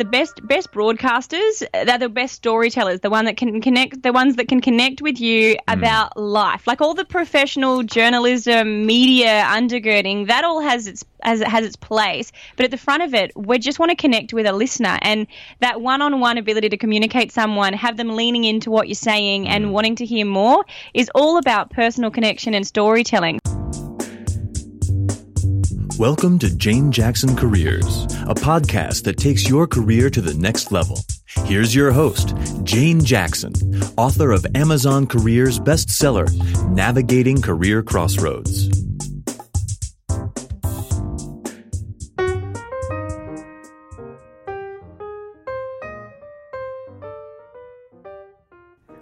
The best best broadcasters they're the best storytellers the one that can connect the ones that can connect with you mm. about life like all the professional journalism media undergirding that all has its as it has its place but at the front of it we just want to connect with a listener and that one-on-one ability to communicate someone have them leaning into what you're saying and mm. wanting to hear more is all about personal connection and storytelling Welcome to Jane Jackson Careers, a podcast that takes your career to the next level. Here's your host, Jane Jackson, author of Amazon Careers bestseller, Navigating Career Crossroads.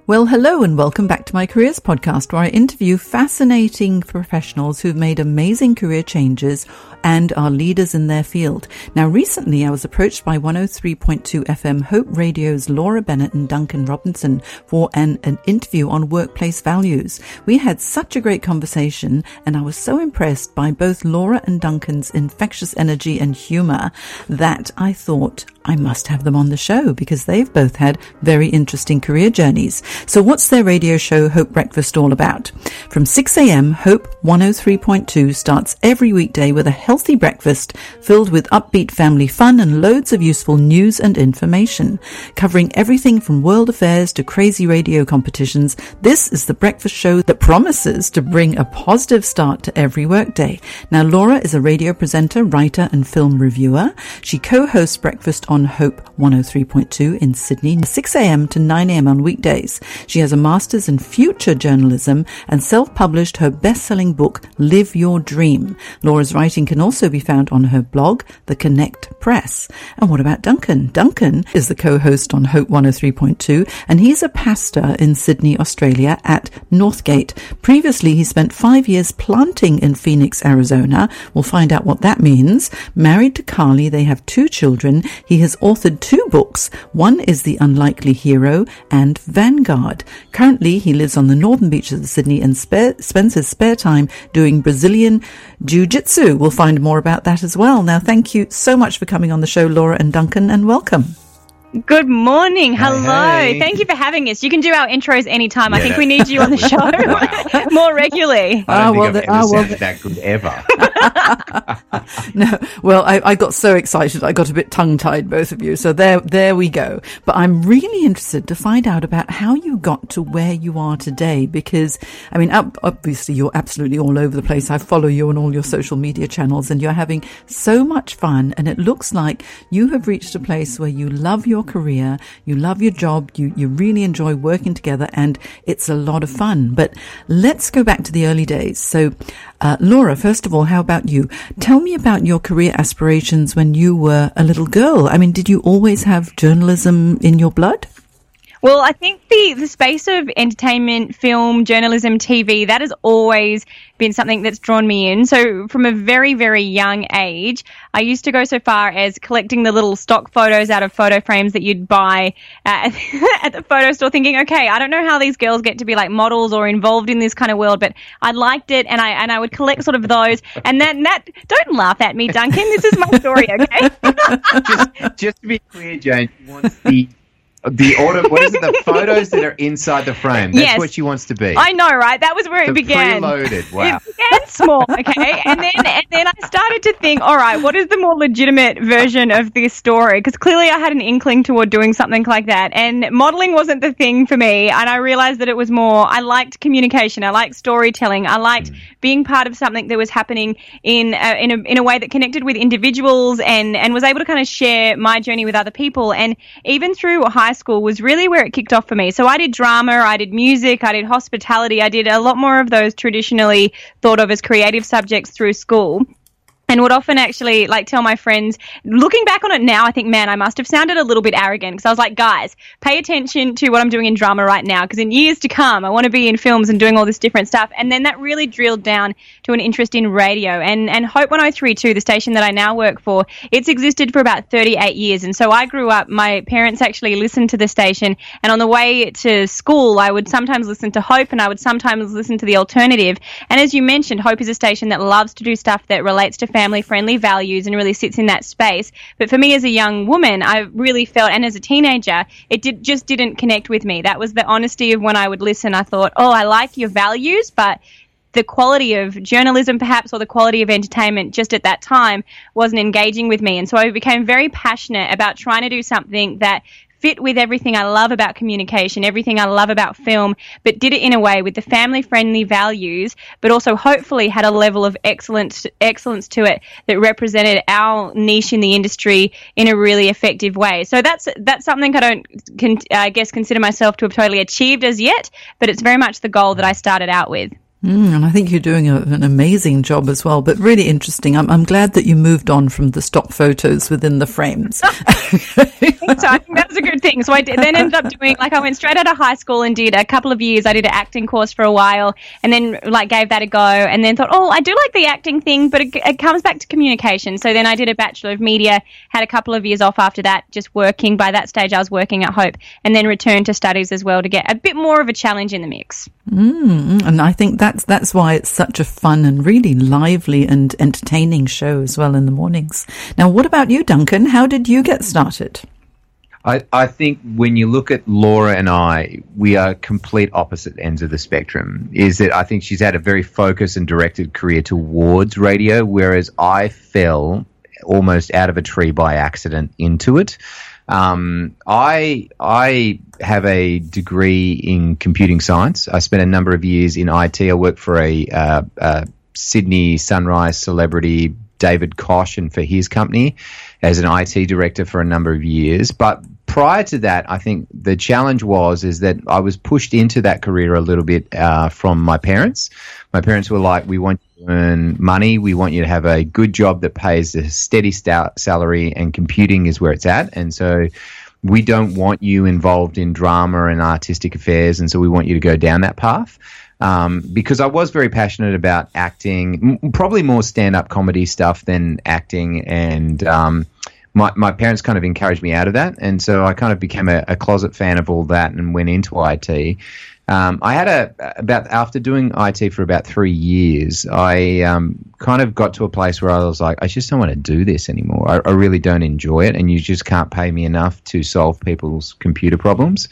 Well, hello and welcome back to my Careers podcast, where I interview fascinating professionals who've made amazing career changes and are leaders in their field. Now, recently I was approached by 103.2 FM Hope Radio's Laura Bennett and Duncan Robinson for an, an interview on workplace values. We had such a great conversation and I was so impressed by both Laura and Duncan's infectious energy and humor that I thought I must have them on the show because they've both had very interesting career journeys. So what's their radio show Hope Breakfast all about? From 6 a.m., Hope 103.2 starts every weekday with a healthy breakfast filled with upbeat family fun and loads of useful news and information. Covering everything from world affairs to crazy radio competitions, this is the breakfast show that promises to bring a positive start to every workday. Now, Laura is a radio presenter, writer, and film reviewer. She co-hosts Breakfast on Hope 103.2 in Sydney, 6 a.m. to 9 a.m. on weekdays. She has a master's in future journalism and self-published her best-selling book, Live Your Dream. Laura's writing can also be found on her blog, The Connect Press. And what about Duncan? Duncan is the co-host on Hope 103.2 and he's a pastor in Sydney, Australia at Northgate. Previously, he spent five years planting in Phoenix, Arizona. We'll find out what that means. Married to Carly, they have two children. He has authored two books. One is The Unlikely Hero and Vanguard. Currently, he lives on the northern beaches of Sydney and spends his spare time doing Brazilian Jiu-Jitsu. We'll find more about that as well. Now, thank you so much for coming on the show, Laura and Duncan, and welcome. Good morning. Hello. Hey, hey. Thank you for having us. You can do our intros anytime. Yeah, I think we need you on the show more regularly. I don't oh, well, the, oh, well, that good ever. no, well, I, I, got so excited. I got a bit tongue tied, both of you. So there, there we go. But I'm really interested to find out about how you got to where you are today, because I mean, obviously you're absolutely all over the place. I follow you on all your social media channels and you're having so much fun. And it looks like you have reached a place where you love your your career, you love your job, you, you really enjoy working together, and it's a lot of fun. But let's go back to the early days. So, uh, Laura, first of all, how about you? Tell me about your career aspirations when you were a little girl. I mean, did you always have journalism in your blood? Well, I think the, the space of entertainment, film, journalism, TV, that has always been something that's drawn me in. So from a very, very young age, I used to go so far as collecting the little stock photos out of photo frames that you'd buy at, at the photo store thinking, okay, I don't know how these girls get to be like models or involved in this kind of world, but I liked it and I, and I would collect sort of those. And then that, don't laugh at me, Duncan. This is my story, okay? just, just to be clear, Jane, wants the the order, what is it? The photos that are inside the frame. That's yes. what she wants to be. I know, right? That was where the it began. Preloaded. Wow. It began small, okay, and then and then I started to think, all right, what is the more legitimate version of this story? Because clearly I had an inkling toward doing something like that, and modeling wasn't the thing for me. And I realized that it was more. I liked communication. I liked storytelling. I liked mm. being part of something that was happening in a, in a in a way that connected with individuals and and was able to kind of share my journey with other people. And even through high school was really where it kicked off for me. So I did drama, I did music, I did hospitality, I did a lot more of those traditionally thought of as creative subjects through school and would often actually like tell my friends looking back on it now i think man i must have sounded a little bit arrogant. Because i was like guys pay attention to what i'm doing in drama right now because in years to come i want to be in films and doing all this different stuff. And then that really drilled down to an interest in radio. And and hope 1032 the station that i now work for it's existed for about 38 years. And so i grew up my parents actually listened to the station. And on the way to school i would sometimes listen to hope and i would sometimes listen to the alternative. And as you mentioned hope is a station that loves to do stuff that relates to family friendly values and really sits in that space. But for me as a young woman, I really felt, and as a teenager, it did just didn't connect with me. That was the honesty of when I would listen. I thought, oh, I like your values, but the quality of journalism, perhaps, or the quality of entertainment just at that time wasn't engaging with me. And so I became very passionate about trying to do something that fit with everything I love about communication, everything I love about film, but did it in a way with the family friendly values, but also hopefully had a level of excellence, excellence to it that represented our niche in the industry in a really effective way. So that's, that's something I don't, I guess, consider myself to have totally achieved as yet, but it's very much the goal that I started out with. Mm, and I think you're doing a, an amazing job as well, but really interesting. I'm, I'm, glad that you moved on from the stock photos within the frames. so I think that was a good thing. So I did, then ended up doing, like, I went straight out of high school and did a couple of years. I did an acting course for a while and then, like, gave that a go and then thought, oh, I do like the acting thing, but it, it comes back to communication. So then I did a Bachelor of Media, had a couple of years off after that, just working. By that stage, I was working at Hope and then returned to studies as well to get a bit more of a challenge in the mix. Mm, and I think that's that's why it's such a fun and really lively and entertaining show as well in the mornings. Now, what about you, Duncan? How did you get started? I, I think when you look at Laura and I, we are complete opposite ends of the spectrum. Is that I think she's had a very focused and directed career towards radio, whereas I fell almost out of a tree by accident into it. Um, I I have a degree in computing science. I spent a number of years in IT. I worked for a, uh, a Sydney Sunrise celebrity, David Koch, and for his company as an IT director for a number of years. But prior to that, I think the challenge was is that I was pushed into that career a little bit uh, from my parents. My parents were like, "We want earn money. We want you to have a good job that pays a steady salary, and computing is where it's at. And so we don't want you involved in drama and artistic affairs, and so we want you to go down that path. Um, because I was very passionate about acting, m- probably more stand up comedy stuff than acting. And um, my, my parents kind of encouraged me out of that. And so I kind of became a, a closet fan of all that and went into IT. Um, I had a about after doing IT for about three years, I um, kind of got to a place where I was like, I just don't want to do this anymore. I, I, really don't enjoy it, and you just can't pay me enough to solve people's computer problems.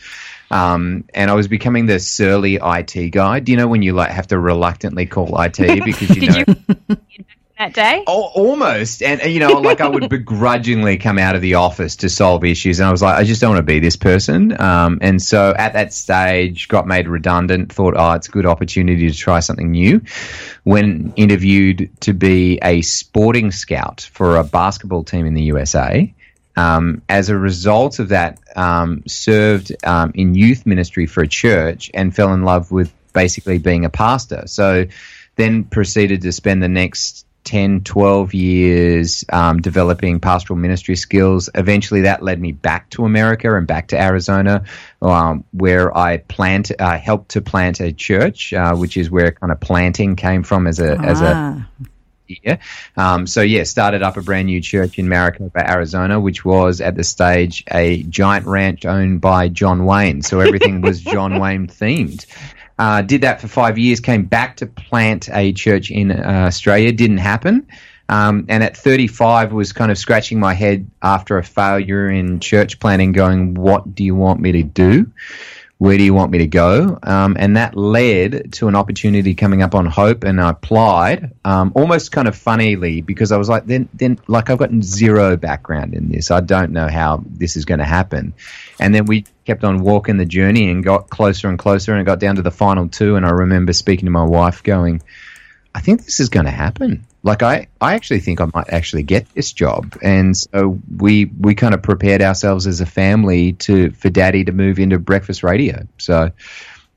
Um, and I was becoming the surly IT guy. Do you know when you like have to reluctantly call IT because you know? That day? Oh, almost. And, and, you know, like I would begrudgingly come out of the office to solve issues. And I was like, I just don't want to be this person. Um, and so at that stage, got made redundant, thought, oh, it's a good opportunity to try something new. When interviewed to be a sporting scout for a basketball team in the USA. Um, as a result of that, um, served um, in youth ministry for a church and fell in love with basically being a pastor. So then proceeded to spend the next 10, 12 years um, developing pastoral ministry skills. Eventually, that led me back to America and back to Arizona, um, where I plant, uh, helped to plant a church, uh, which is where kind of planting came from as a ah. as a ah. yeah. Um, so yeah, started up a brand new church in Maricopa, Arizona, which was at the stage a giant ranch owned by John Wayne. So everything was John Wayne themed. Uh, did that for five years, came back to plant a church in uh, Australia, didn't happen. Um, and at 35 was kind of scratching my head after a failure in church planting, going, what do you want me to do? Where do you want me to go? Um, and that led to an opportunity coming up on Hope, and I applied. Um, almost kind of funnily because I was like, then, then, like I've got zero background in this. I don't know how this is going to happen. And then we kept on walking the journey and got closer and closer, and got down to the final two. And I remember speaking to my wife, going, "I think this is going to happen." Like I, I actually think I might actually get this job, and so we we kind of prepared ourselves as a family to for Daddy to move into breakfast radio. So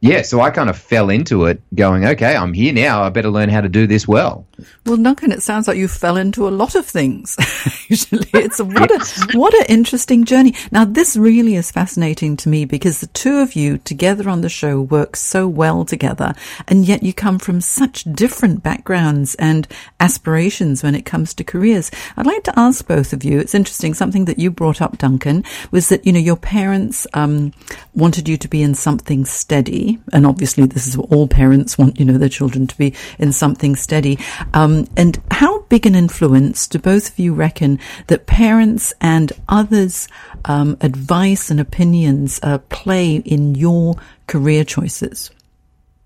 yeah, so I kind of fell into it going, okay, I'm here now. I better learn how to do this well. Well, Duncan, it sounds like you fell into a lot of things. Usually it's a, what a, what an interesting journey. Now, this really is fascinating to me because the two of you together on the show work so well together. And yet you come from such different backgrounds and aspirations when it comes to careers. I'd like to ask both of you. It's interesting. Something that you brought up, Duncan, was that, you know, your parents, um, wanted you to be in something steady and obviously this is what all parents want, you know, their children to be in something steady. Um, and how big an influence do both of you reckon that parents and others' um, advice and opinions uh, play in your career choices?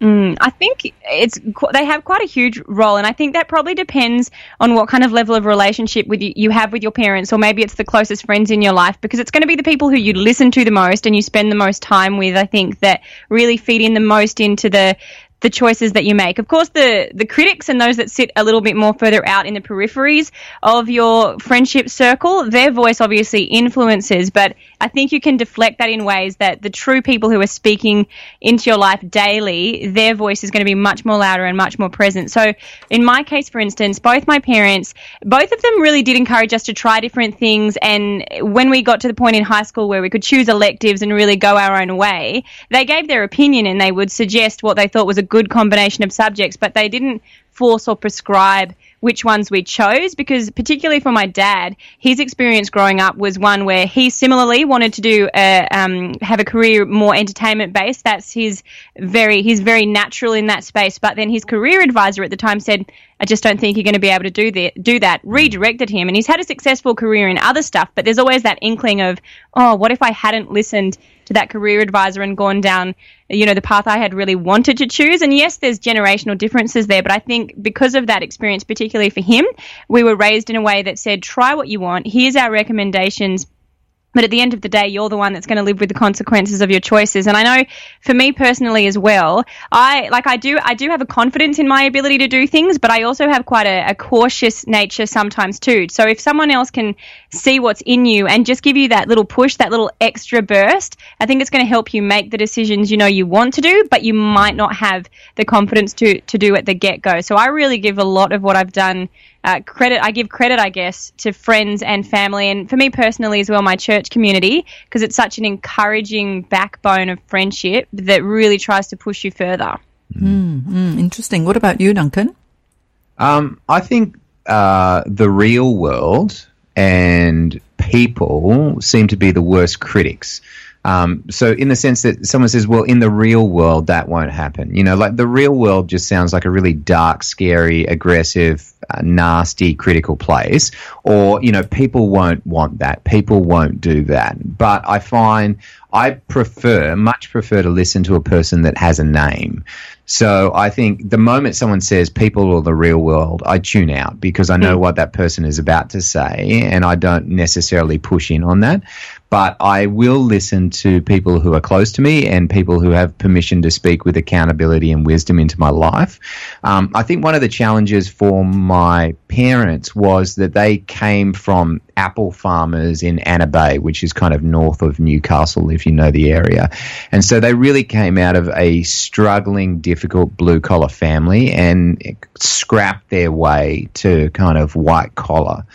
Mm, I think it's they have quite a huge role, and I think that probably depends on what kind of level of relationship with you, you have with your parents, or maybe it's the closest friends in your life, because it's going to be the people who you listen to the most and you spend the most time with. I think that really feed in the most into the the choices that you make. Of course, the, the critics and those that sit a little bit more further out in the peripheries of your friendship circle, their voice obviously influences, but I think you can deflect that in ways that the true people who are speaking into your life daily, their voice is going to be much more louder and much more present. So, in my case, for instance, both my parents, both of them really did encourage us to try different things. And when we got to the point in high school where we could choose electives and really go our own way, they gave their opinion and they would suggest what they thought was a good combination of subjects, but they didn't force or prescribe which ones we chose because particularly for my dad his experience growing up was one where he similarly wanted to do a, um, have a career more entertainment based. That's his very he's very natural in that space but then his career advisor at the time said I just don't think you're going to be able to do do that redirected him and he's had a successful career in other stuff but there's always that inkling of oh what if I hadn't listened to that career advisor and gone down, you know, the path I had really wanted to choose. And yes, there's generational differences there, but I think because of that experience, particularly for him, we were raised in a way that said, try what you want. Here's our recommendations but at the end of the day, you're the one that's going to live with the consequences of your choices. And I know for me personally as well, I like I do I do have a confidence in my ability to do things, but I also have quite a, a cautious nature sometimes too. So if someone else can see what's in you and just give you that little push, that little extra burst, I think it's going to help you make the decisions you know you want to do, but you might not have the confidence to to do at the get go. So I really give a lot of what I've done uh, credit, I give credit, I guess, to friends and family, and for me personally as well, my church community, because it's such an encouraging backbone of friendship that really tries to push you further. Mm, mm, interesting. What about you, Duncan? Um, I think uh, the real world and people seem to be the worst critics. Um, so in the sense that someone says, well, in the real world, that won't happen. You know, like the real world just sounds like a really dark, scary, aggressive, uh, nasty, critical place. Or, you know, people won't want that. People won't do that. But I find I prefer, much prefer to listen to a person that has a name. So I think the moment someone says people or the real world, I tune out because I know mm. what that person is about to say and I don't necessarily push in on that but I will listen to people who are close to me and people who have permission to speak with accountability and wisdom into my life. Um, I think one of the challenges for my parents was that they came from apple farmers in Anna Bay, which is kind of north of Newcastle, if you know the area. And so they really came out of a struggling, difficult blue collar family and scrapped their way to kind of white collar.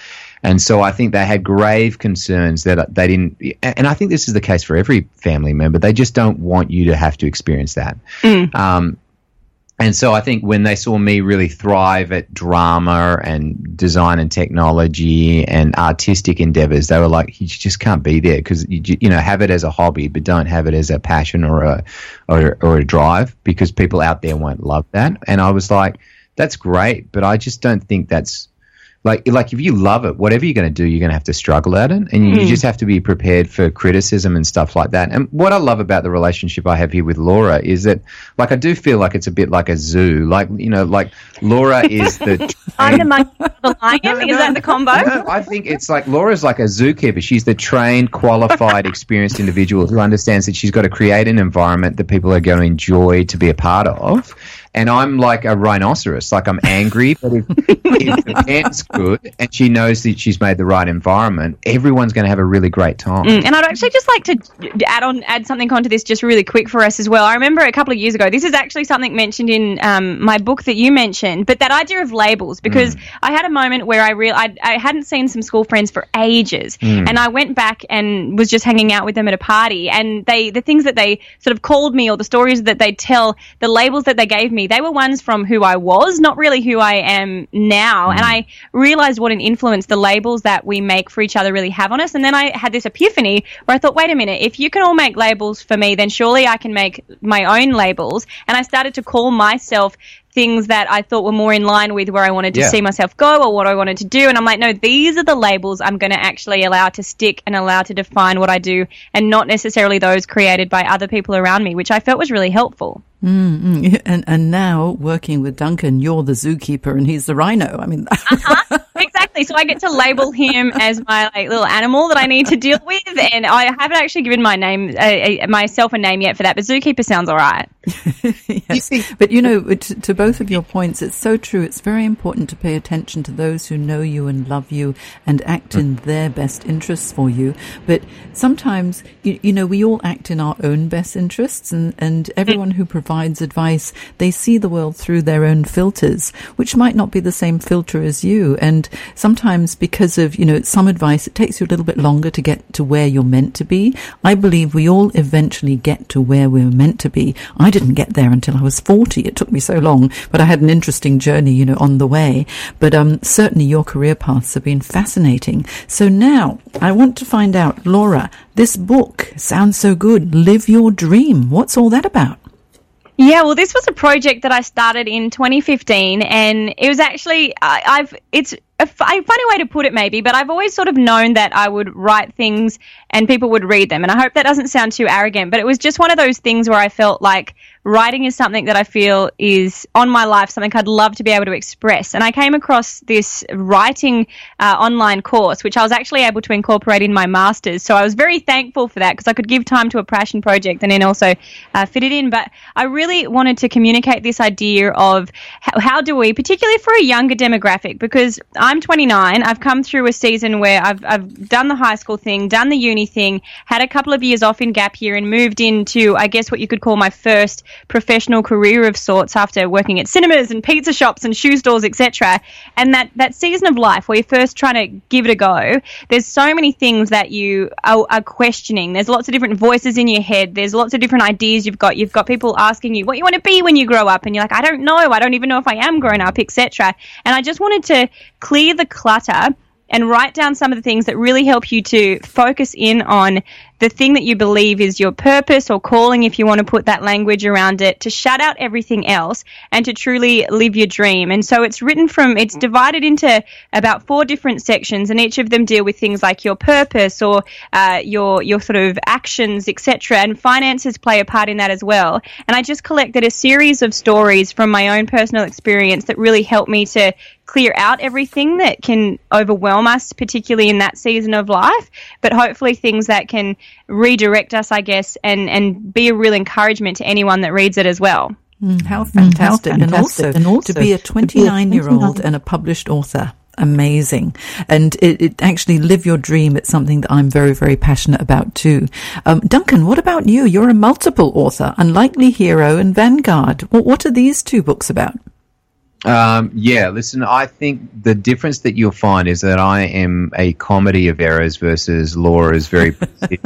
And so I think they had grave concerns that they didn't, and I think this is the case for every family member. They just don't want you to have to experience that. Mm. Um, and so I think when they saw me really thrive at drama and design and technology and artistic endeavors, they were like, "You just can't be there because you, you know have it as a hobby, but don't have it as a passion or a or, or a drive because people out there won't love that." And I was like, "That's great, but I just don't think that's like like if you love it, whatever you're going to do, you're going to have to struggle at it, and you, you hmm. just have to be prepared for criticism and stuff like that. And what I love about the relationship I have here with Laura is that, like, I do feel like it's a bit like a zoo. Like, you know, like Laura is the. I'm the monkey, the lion. is that the combo? No, I think it's like Laura's like a zookeeper. She's the trained, qualified, experienced individual who understands that she's got to create an environment that people are going to enjoy to be a part of and I'm like a rhinoceros. Like I'm angry, but if, if the pant's good and she knows that she's made the right environment, everyone's going to have a really great time. Mm, and I'd actually just like to add on, add something onto this just really quick for us as well. I remember a couple of years ago, this is actually something mentioned in um, my book that you mentioned, but that idea of labels, because mm. I had a moment where I real I, I hadn't seen some school friends for ages, mm. and I went back and was just hanging out with them at a party, and they the things that they sort of called me or the stories that they tell, the labels that they gave me, they were ones from who I was, not really who I am now. Mm. And I realized what an influence the labels that we make for each other really have on us. And then I had this epiphany where I thought, wait a minute, if you can all make labels for me, then surely I can make my own labels. And I started to call myself things that I thought were more in line with where I wanted to yeah. see myself go or what I wanted to do. And I'm like, no, these are the labels I'm going to actually allow to stick and allow to define what I do and not necessarily those created by other people around me, which I felt was really helpful. Mm-hmm. And and now working with Duncan, you're the zookeeper and he's the rhino. I mean, uh-huh. exactly. So I get to label him as my like, little animal that I need to deal with, and I haven't actually given my name uh, myself a name yet for that. But zookeeper sounds all right. yes. But you know, to, to both of your points, it's so true. It's very important to pay attention to those who know you and love you and act in their best interests for you. But sometimes, you, you know, we all act in our own best interests, and and everyone who provides advice, they see the world through their own filters, which might not be the same filter as you. And sometimes because of, you know, some advice, it takes you a little bit longer to get to where you're meant to be. I believe we all eventually get to where we're meant to be. I didn't get there until I was 40. It took me so long, but I had an interesting journey, you know, on the way. But um, certainly your career paths have been fascinating. So now I want to find out, Laura, this book sounds so good. Live your dream. What's all that about? Yeah, well, this was a project that I started in 2015, and it was actually I, I've it's a, f- a funny way to put it, maybe, but I've always sort of known that I would write things and people would read them, and I hope that doesn't sound too arrogant, but it was just one of those things where I felt like writing is something that I feel is on my life, something I'd love to be able to express. And I came across this writing uh, online course, which I was actually able to incorporate in my master's. So I was very thankful for that because I could give time to a passion project and then also uh, fit it in. But I really wanted to communicate this idea of how, how do we, particularly for a younger demographic, because I'm 29, I've come through a season where I've, I've done the high school thing, done the uni thing, had a couple of years off in gap year, and moved into, I guess, what you could call my first professional career of sorts after working at cinemas and pizza shops and shoe stores, etc. And that, that season of life where you're first trying to give it a go, there's so many things that you are, are questioning. There's lots of different voices in your head. There's lots of different ideas you've got. You've got people asking you what you want to be when you grow up, and you're like, I don't know. I don't even know if I am grown up, etc. And I just wanted to clear the clutter and write down some of the things that really help you to focus in on the thing that you believe is your purpose or calling, if you want to put that language around it, to shut out everything else and to truly live your dream. And so it's written from, it's divided into about four different sections, and each of them deal with things like your purpose or uh, your your sort of actions, etc. And finances play a part in that as well. And I just collected a series of stories from my own personal experience that really helped me to clear out everything that can overwhelm us, particularly in that season of life, but hopefully things that can redirect us, I guess, and, and be a real encouragement to anyone that reads it as well. Mm, how fantastic. Mm, how fantastic. And, also, and also to be a 29 year old and a published author amazing. And it, it, actually live your dream. It's something that I'm very, very passionate about too. Um, Duncan, what about you? You're a multiple author, Unlikely Hero and Vanguard. What, what are these two books about? Um, yeah, listen, I think the difference that you'll find is that I am a comedy of errors versus Laura's very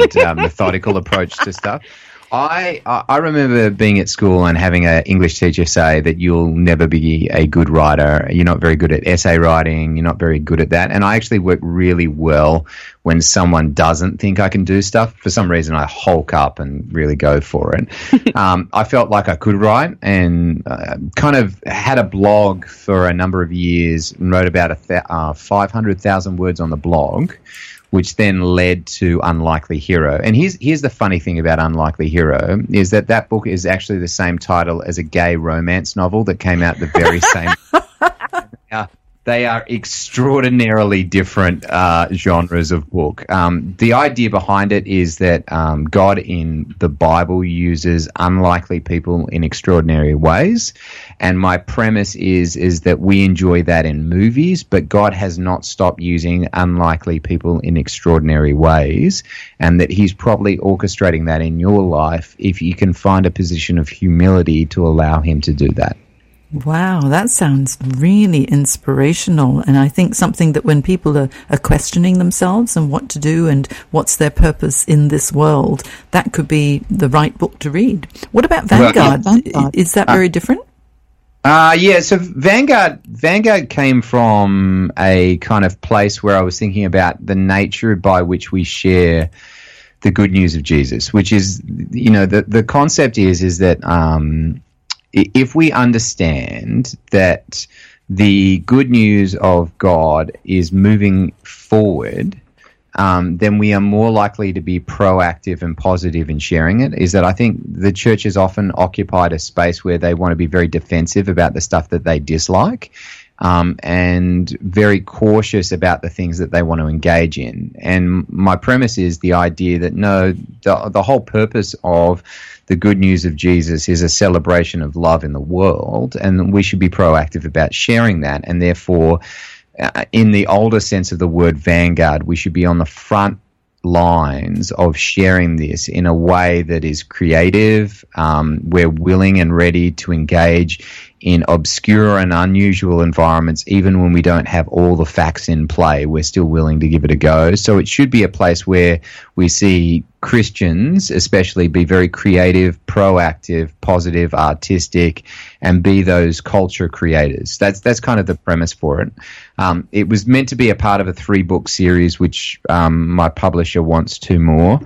and, uh, methodical approach to stuff. I I remember being at school and having an English teacher say that you'll never be a good writer. You're not very good at essay writing. You're not very good at that. And I actually work really well when someone doesn't think I can do stuff. For some reason, I hulk up and really go for it. um, I felt like I could write and uh, kind of had a blog for a number of years and wrote about a th- uh, 500,000 words on the blog which then led to Unlikely Hero. And here's here's the funny thing about Unlikely Hero is that that book is actually the same title as a gay romance novel that came out the very same. they are extraordinarily different uh, genres of book. Um, the idea behind it is that um, God in the Bible uses unlikely people in extraordinary ways, and my premise is is that we enjoy that in movies, but God has not stopped using unlikely people in extraordinary ways, and that He's probably orchestrating that in your life if you can find a position of humility to allow Him to do that. Wow, that sounds really inspirational. And I think something that when people are, are, questioning themselves and what to do and what's their purpose in this world, that could be the right book to read. What about Vanguard? Well, yeah, Vanguard. Is that very uh, different? Uh, yeah, so Vanguard Vanguard came from a kind of place where I was thinking about the nature by which we share the good news of Jesus, which is, you know, the, the concept is, is that, um, if we understand that the good news of God is moving forward, um, then we are more likely to be proactive and positive in sharing it. Is that I think the church has often occupied a space where they want to be very defensive about the stuff that they dislike. Um, and very cautious about the things that they want to engage in. And my premise is the idea that no, the, the whole purpose of the good news of Jesus is a celebration of love in the world, and we should be proactive about sharing that. And therefore, uh, in the older sense of the word vanguard, we should be on the front lines of sharing this in a way that is creative. Um, we're willing and ready to engage in obscure and unusual environments, even when we don't have all the facts in play, we're still willing to give it a go. So it should be a place where we see Christians, especially, be very creative, proactive, positive, artistic, and be those culture creators. That's that's kind of the premise for it. Um, it was meant to be a part of a three book series, which um, my publisher wants two more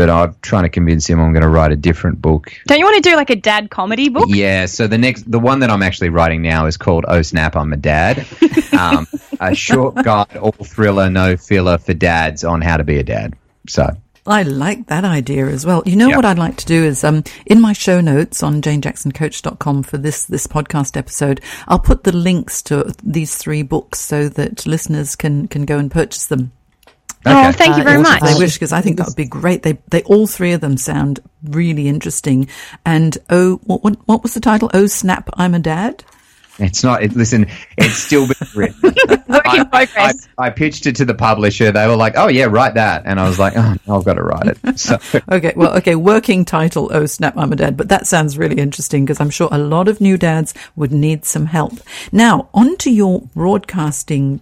but I'm trying to convince him I'm going to write a different book. Don't you want to do like a dad comedy book? Yeah. So the next, the one that I'm actually writing now is called "Oh Snap, I'm a Dad," um, a short guide, all thriller, no filler for dads on how to be a dad. So. I like that idea as well. You know yep. what I'd like to do is um, in my show notes on janejacksoncoach.com for this this podcast episode, I'll put the links to these three books so that listeners can can go and purchase them. Okay. Oh, thank you very uh, much. I wish because I think that would be great. They they all three of them sound really interesting. And oh, what what, what was the title? Oh snap! I'm a dad. It's not. It, listen, it's still been written. Work in progress. I, I, I, pitched it to the publisher. They were like, "Oh yeah, write that," and I was like, "Oh, I've got to write it." So. okay, well, okay, working title. Oh snap! I'm a dad, but that sounds really interesting because I'm sure a lot of new dads would need some help. Now, on to your broadcasting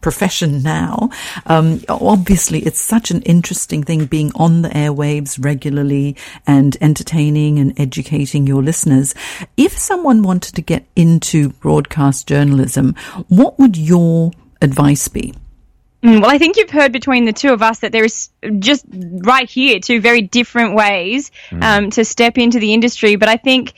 profession now. Um, obviously, it's such an interesting thing being on the airwaves regularly and entertaining and educating your listeners. If someone wanted to get into broadcast journalism, what would your advice be? Mm, well, I think you've heard between the two of us that there is just right here two very different ways mm. um, to step into the industry. But I think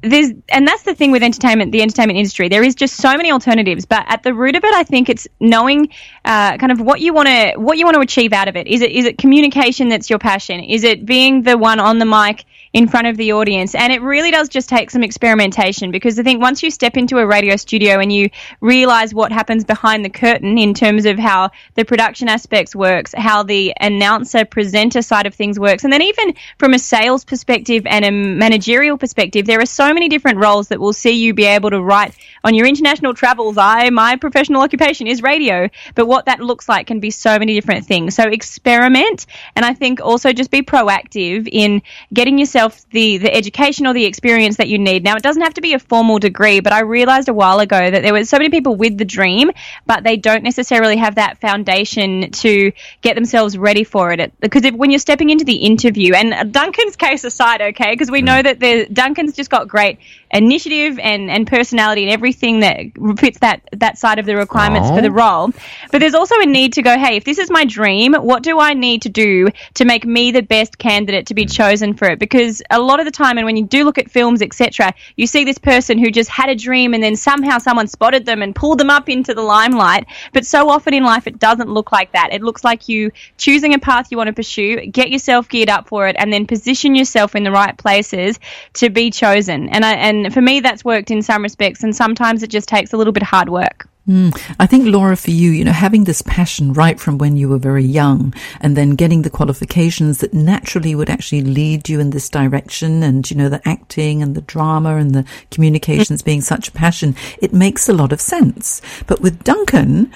there's, and that's the thing with entertainment, the entertainment industry. There is just so many alternatives. But at the root of it, I think it's knowing uh, kind of what you want to what you want to achieve out of it. Is it is it communication that's your passion? Is it being the one on the mic? In front of the audience. And it really does just take some experimentation because I think once you step into a radio studio and you realize what happens behind the curtain in terms of how the production aspects works, how the announcer presenter side of things works, and then even from a sales perspective and a managerial perspective, there are so many different roles that will see you be able to write on your international travels. I my professional occupation is radio, but what that looks like can be so many different things. So experiment and I think also just be proactive in getting yourself yourself the, the education or the experience that you need. Now, it doesn't have to be a formal degree, but I realized a while ago that there were so many people with the dream, but they don't necessarily have that foundation to get themselves ready for it. Because if, when you're stepping into the interview, and Duncan's case aside, okay, because we know mm. that the, Duncan's just got great initiative and, and personality and everything that fits that, that side of the requirements Aww. for the oh. role. But there's also a need to go, hey, if this is my dream, what do I need to do to make me the best candidate to be mm. chosen for it? Because a lot of the time, and when you do look at films, etc., you see this person who just had a dream and then somehow someone spotted them and pulled them up into the limelight. But so often in life, it doesn't look like that. It looks like you choosing a path you want to pursue, get yourself geared up for it, and then position yourself in the right places to be chosen. And I, and for me, that's worked in some respects, and sometimes it just takes a little bit of hard work. Mm. I think, Laura, for you, you know, having this passion right from when you were very young and then getting the qualifications that naturally would actually lead you in this direction and, you know, the acting and the drama and the communications being such a passion, it makes a lot of sense. But with Duncan,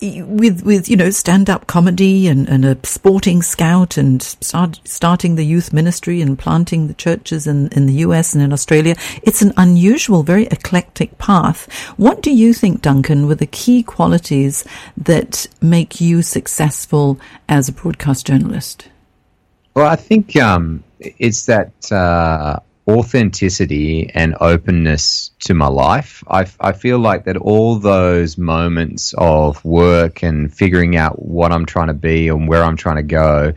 with with you know stand up comedy and, and a sporting scout and start, starting the youth ministry and planting the churches in, in the US and in Australia, it's an unusual, very eclectic path. What do you think, Duncan, were the key qualities that make you successful as a broadcast journalist? Well, I think um, it's that uh, authenticity and openness to my life. I, I feel like that all those moments of work and figuring out what I'm trying to be and where I'm trying to go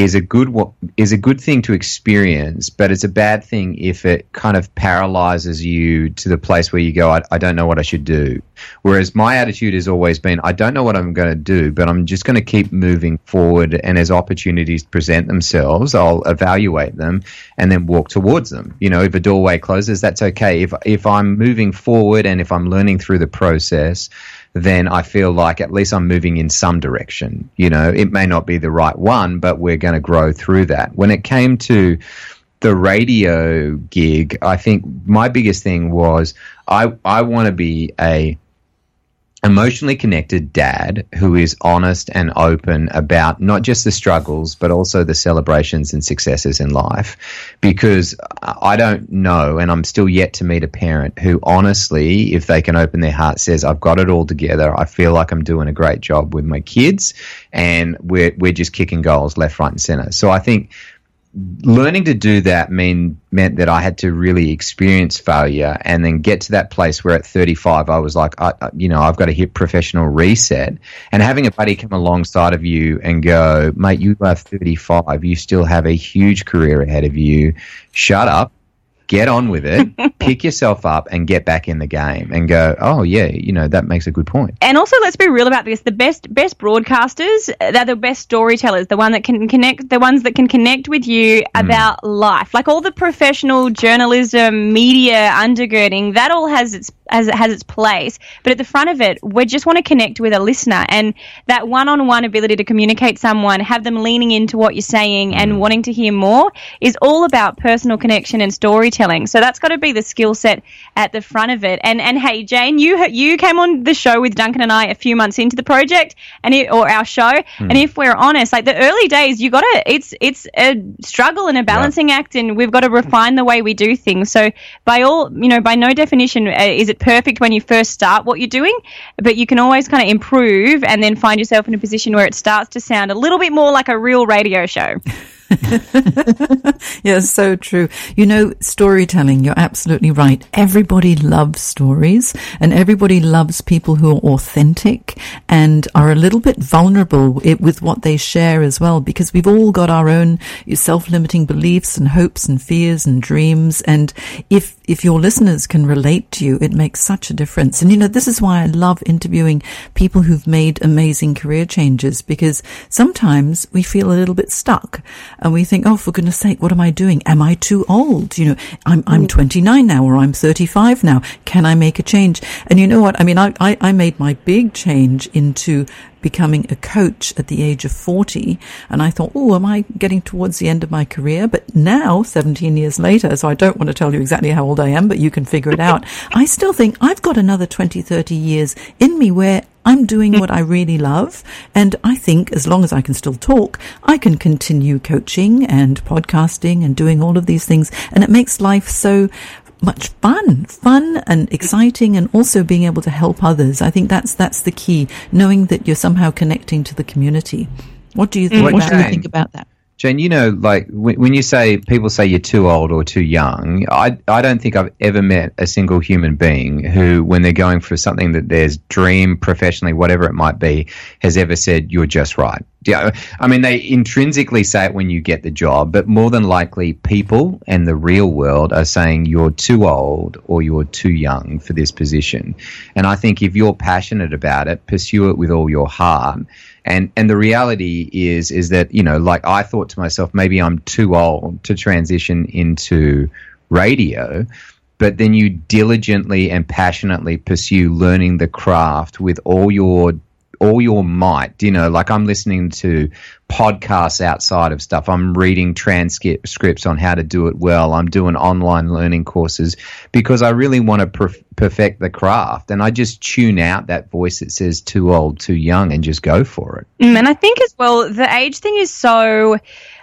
is a good is a good thing to experience, but it's a bad thing if it kind of paralyzes you to the place where you go, I, I don't know what I should do. Whereas my attitude has always been, I don't know what I'm going to do, but I'm just going to keep moving forward. And as opportunities present themselves, I'll evaluate them and then walk towards them. You know, if a doorway closes, that's okay. If if I'm moving forward and if I'm learning through the process then I feel like at least I'm moving in some direction. You know, it may not be the right one, but we're going to grow through that. When it came to the radio gig, I think my biggest thing was I I want to be a emotionally connected dad who is honest and open about not just the struggles but also the celebrations and successes in life. Because I don't know and I'm still yet to meet a parent who honestly if they can open their heart says I've got it all together. I feel like I'm doing a great job with my kids and we're we're just kicking goals left right and center. So I think learning to do that mean meant that I had to really experience failure and then get to that place where at 35 I was like, I, you know, I've got to hit professional reset. And having a buddy come alongside of you and go, mate, you are 35, you still have a huge career ahead of you. Shut up get on with it, pick yourself up, and get back in the game and go, oh, yeah, you know, that makes a good point. And also, let's be real about this the best best broadcasters, they're the best storytellers, the one that can connect, the ones that can connect with you mm. about life. Like all the professional journalism, media undergirding, that all has its as it has its place. But at the front of it, we just want to connect with a listener and that one on one ability to communicate someone, have them leaning into what you're saying and mm. wanting to hear more is all about personal connection and storytelling. So that's got to be the skill set at the front of it. And and hey, Jane, you you came on the show with Duncan and I a few months into the project and it, or our show. Mm. And if we're honest, like the early days, you got to it's it's a struggle and a balancing yeah. act, and we've got to refine the way we do things. So by all you know, by no definition uh, is it perfect when you first start what you're doing, but you can always kind of improve and then find yourself in a position where it starts to sound a little bit more like a real radio show. yes, so true. You know, storytelling, you're absolutely right. Everybody loves stories and everybody loves people who are authentic and are a little bit vulnerable with what they share as well, because we've all got our own self-limiting beliefs and hopes and fears and dreams. And if, if your listeners can relate to you, it makes such a difference. And you know, this is why I love interviewing people who've made amazing career changes because sometimes we feel a little bit stuck and we think, oh, for goodness sake, what am I doing? Am I too old? You know, I'm, I'm mm. 29 now or I'm 35 now. Can I make a change? And you know what? I mean, I, I, I made my big change into becoming a coach at the age of 40. And I thought, oh, am I getting towards the end of my career? But now, 17 years later, so I don't want to tell you exactly how old I am, but you can figure it out. I still think I've got another 20, 30 years in me where I'm doing what I really love. And I think as long as I can still talk, I can continue coaching and podcasting and doing all of these things. And it makes life so much fun, fun and exciting and also being able to help others. I think that's, that's the key, knowing that you're somehow connecting to the community. What do you think, What about, Jane? think about that? Jane, you know, like when, you say people say you're too old or too young, I I don't think I've ever met a single human being who, when they're going for something that there's dream professionally, whatever it might be, has ever said you're just right. Yeah, I mean, they intrinsically say it when you get the job, but more than likely, people and the real world are saying you're too old or you're too young for this position. And I think if you're passionate about it, pursue it with all your heart. And and the reality is is that you know, like I thought to myself, maybe I'm too old to transition into radio. But then you diligently and passionately pursue learning the craft with all your all your might. You know, like I'm listening to podcasts outside of stuff. I'm reading transcripts on how to do it well. I'm doing online learning courses because I really want to perf- perfect the craft. And I just tune out that voice that says too old, too young, and just go for it. Mm, and I think as well, the age thing is so.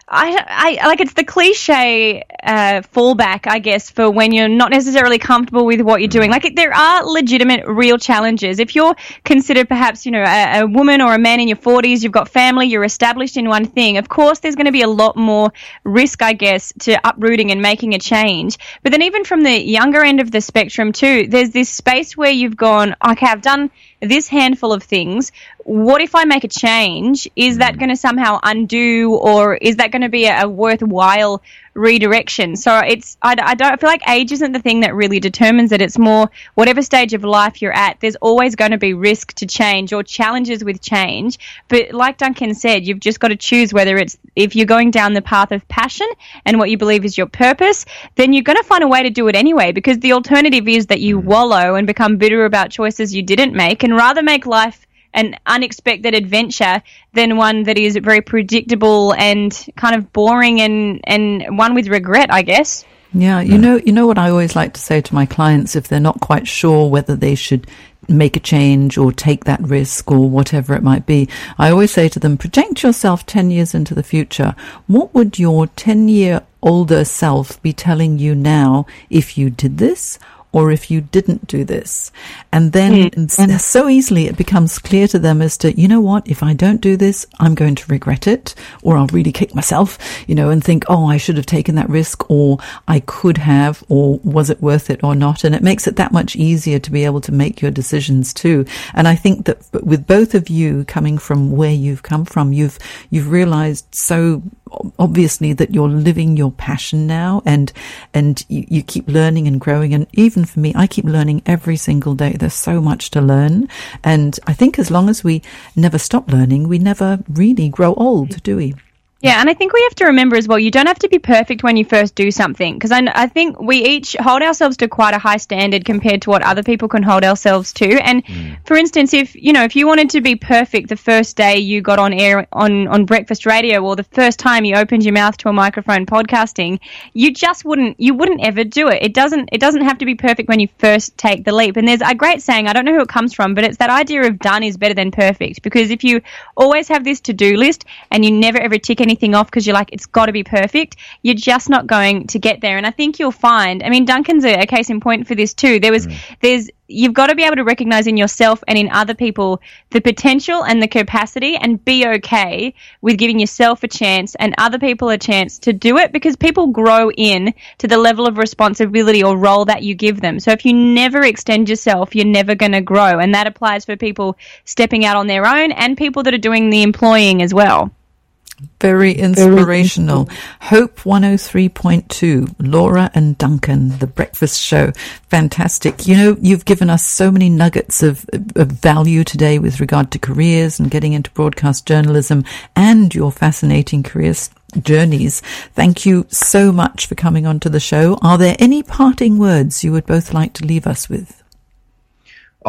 I, I like it's the cliche uh, fallback, I guess, for when you're not necessarily comfortable with what you're doing. Like it, there are legitimate, real challenges. If you're considered perhaps, you know, a, a woman or a man in your 40s, you've got family, you're established in one thing. Of course, there's going to be a lot more risk, I guess, to uprooting and making a change. But then even from the younger end of the spectrum too, there's this space where you've gone, okay, I've done this handful of things. What if I make a change? Is that mm. going to somehow undo, or is that going to be a, a worthwhile redirection? So it's I, I don't I feel like age isn't the thing that really determines it. It's more whatever stage of life you're at. There's always going to be risk to change or challenges with change. But like Duncan said, you've just got to choose whether it's if you're going down the path of passion and what you believe is your purpose, then you're going to find a way to do it anyway. Because the alternative is that you mm. wallow and become bitter about choices you didn't make, and rather make life an unexpected adventure than one that is very predictable and kind of boring and, and one with regret, I guess. Yeah, you know, you know what I always like to say to my clients if they're not quite sure whether they should make a change or take that risk or whatever it might be. I always say to them, project yourself 10 years into the future. What would your 10 year older self be telling you now if you did this? Or if you didn't do this. And then hmm. and so easily it becomes clear to them as to, you know what, if I don't do this, I'm going to regret it, or I'll really kick myself, you know, and think, oh, I should have taken that risk, or I could have, or was it worth it or not? And it makes it that much easier to be able to make your decisions too. And I think that with both of you coming from where you've come from, you've, you've realized so obviously that you're living your passion now and and you, you, keep learning and growing. And even for me I keep learning every single day. There's so much to learn. And I think as long as we never stop learning we never really grow old do we yeah, and I think we have to remember as well, you don't have to be perfect when you first do something. Because I, I think we each hold ourselves to quite a high standard compared to what other people can hold ourselves to. And mm. for instance, if, you know, if you wanted to be perfect the first day you got on air on, on breakfast radio or the first time you opened your mouth to a microphone podcasting, you just wouldn't, you wouldn't ever do it. It doesn't, it doesn't have to be perfect when you first take the leap. And there's a great saying, I don't know who it comes from, but it's that idea of done is better than perfect. Because if you always have this to-do list and you never ever tick anything off because you're like, it's got to be perfect, you're just not going to get there. And I think you'll find, I mean, Duncan's a, a case in point for this too. There was, mm. there's, you've got to be able to recognize in yourself and in other people the potential and the capacity and be okay with giving yourself a chance and other people a chance to do it because people grow in to the level of responsibility or role that you give them. So if you never extend yourself, you're never going to grow. And that applies for people stepping out on their own and people that are doing the employing as well. Very inspirational. Hope 103.2, Laura and Duncan, The Breakfast Show. Fantastic. You know, you've given us so many nuggets of, of value today with regard to careers and getting into broadcast journalism and your fascinating careers journeys. Thank you so much for coming onto the show. Are there any parting words you would both like to leave us with?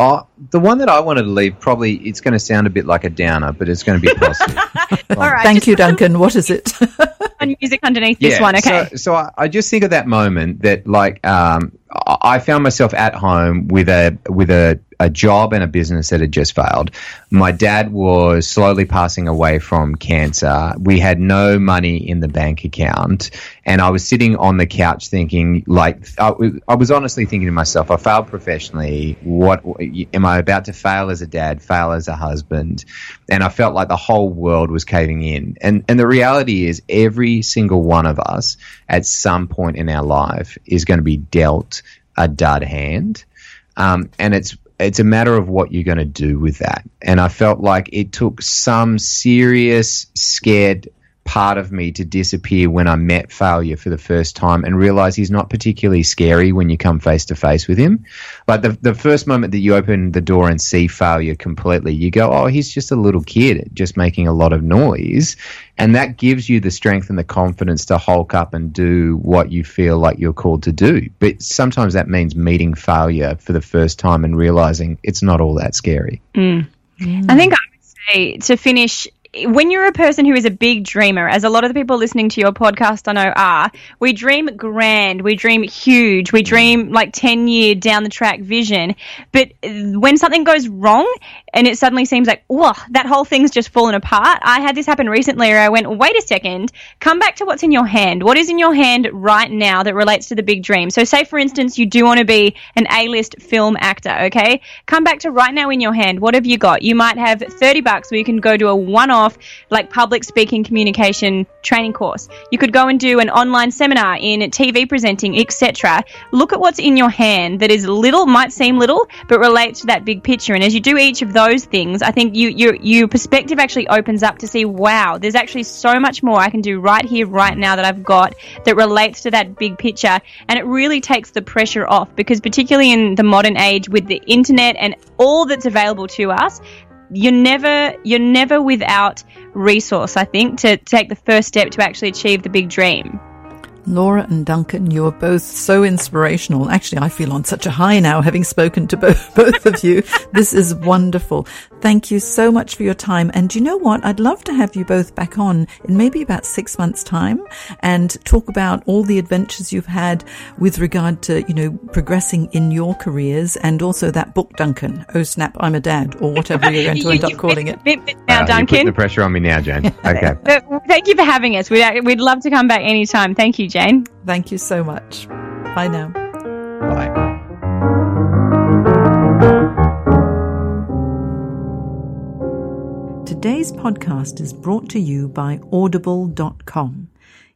Oh, the one that I wanted to leave probably it's going to sound a bit like a downer, but it's going to be positive. All right. Thank you, Duncan. What is it? music underneath this one. Okay. So, so I, I, just think of that moment that like um, I found myself at home with a with a a job and a business that had just failed. My dad was slowly passing away from cancer. We had no money in the bank account. And I was sitting on the couch thinking, like, I, I was honestly thinking to myself, I failed professionally. What am I about to fail as a dad, fail as a husband? And I felt like the whole world was caving in. And, and the reality is, every single one of us at some point in our life is going to be dealt a dud hand. Um, and it's it's a matter of what you're going to do with that. And I felt like it took some serious, scared part of me to disappear when I met failure for the first time and realize he's not particularly scary when you come face to face with him. Like the, the first moment that you open the door and see failure completely, you go, oh, he's just a little kid just making a lot of noise. And that gives you the strength and the confidence to hulk up and do what you feel like you're called to do. But sometimes that means meeting failure for the first time and realizing it's not all that scary. Mm. Mm. I think I would say to finish when you're a person who is a big dreamer, as a lot of the people listening to your podcast I know are, we dream grand, we dream huge, we mm. dream like 10 year down the track vision. But when something goes wrong and it suddenly seems like, oh, that whole thing's just fallen apart. I had this happen recently where I went, wait a second, come back to what's in your hand. What is in your hand right now that relates to the big dream? So, say for instance, you do want to be an A list film actor, okay? Come back to right now in your hand. What have you got? You might have 30 bucks where you can go to a one off like public speaking communication training course. You could go and do an online seminar in TV presenting, etc. Look at what's in your hand that is little, might seem little, but relates to that big picture. And as you do each of those things, I think you, your, your perspective actually opens up to see, wow, there's actually so much more I can do right here, right now that I've got that relates to that big picture. And it really takes the pressure off because particularly in the modern age with the internet and all that's available to us, you're never you're never without resource i think to take the first step to actually achieve the big dream Laura and Duncan, you are both so inspirational. Actually, I feel on such a high now having spoken to both, both of you. this is wonderful. Thank you so much for your time. And you know what? I'd love to have you both back on in maybe about six months time and talk about all the adventures you've had with regard to, you know, progressing in your careers and also that book, Duncan. Oh, snap, I'm a dad or whatever you're going to end up calling it. Now, uh, Duncan. the pressure on me now, Jane. Okay. Thank you for having us. We'd, we'd love to come back anytime. Thank you, Jane. Thank you so much. Bye now. Bye. Today's podcast is brought to you by audible.com.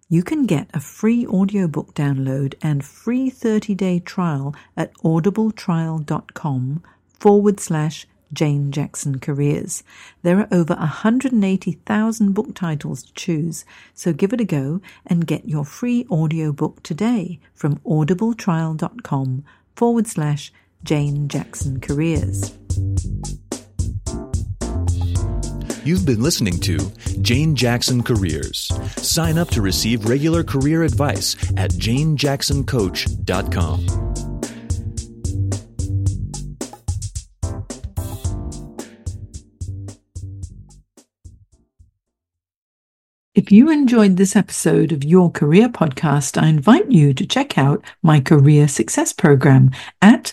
You can get a free audiobook download and free 30 day trial at audibletrial.com forward slash Jane Jackson Careers. There are over 180,000 book titles to choose, so give it a go and get your free audiobook today from audibletrial.com forward slash Jane Jackson Careers. You've been listening to Jane Jackson Careers. Sign up to receive regular career advice at janejacksoncoach.com. If you enjoyed this episode of Your Career Podcast, I invite you to check out my Career Success Program at